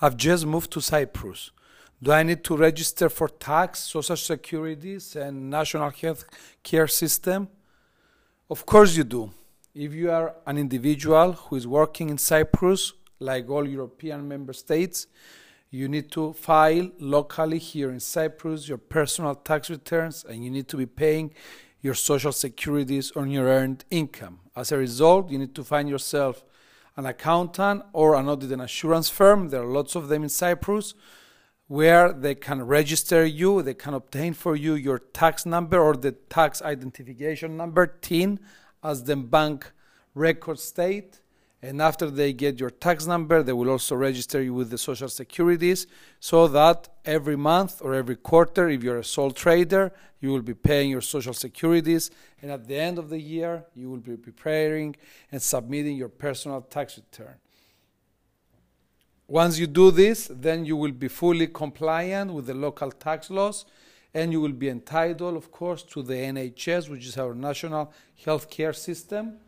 I've just moved to Cyprus. Do I need to register for tax, social securities, and national health care system? Of course you do. If you are an individual who is working in Cyprus, like all European member states, you need to file locally here in Cyprus your personal tax returns and you need to be paying your social securities on your earned income. As a result, you need to find yourself an accountant or an audit and assurance firm. There are lots of them in Cyprus where they can register you, they can obtain for you your tax number or the tax identification number, TIN, as the bank record state. And after they get your tax number, they will also register you with the social securities so that every month or every quarter, if you're a sole trader, you will be paying your social securities. And at the end of the year, you will be preparing and submitting your personal tax return. Once you do this, then you will be fully compliant with the local tax laws and you will be entitled, of course, to the NHS, which is our national healthcare system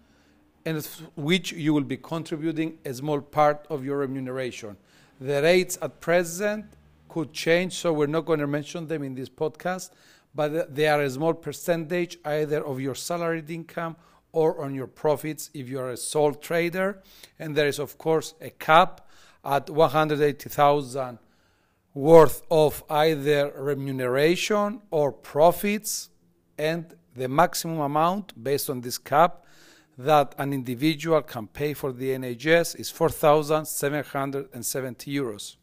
and which you will be contributing a small part of your remuneration. The rates at present could change, so we're not going to mention them in this podcast, but they are a small percentage either of your salaried income or on your profits if you are a sole trader. And there is, of course, a cap at 180,000 worth of either remuneration or profits, and the maximum amount based on this cap that an individual can pay for the NHS is 4,770 euros.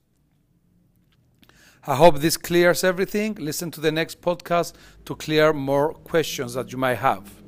I hope this clears everything. Listen to the next podcast to clear more questions that you might have.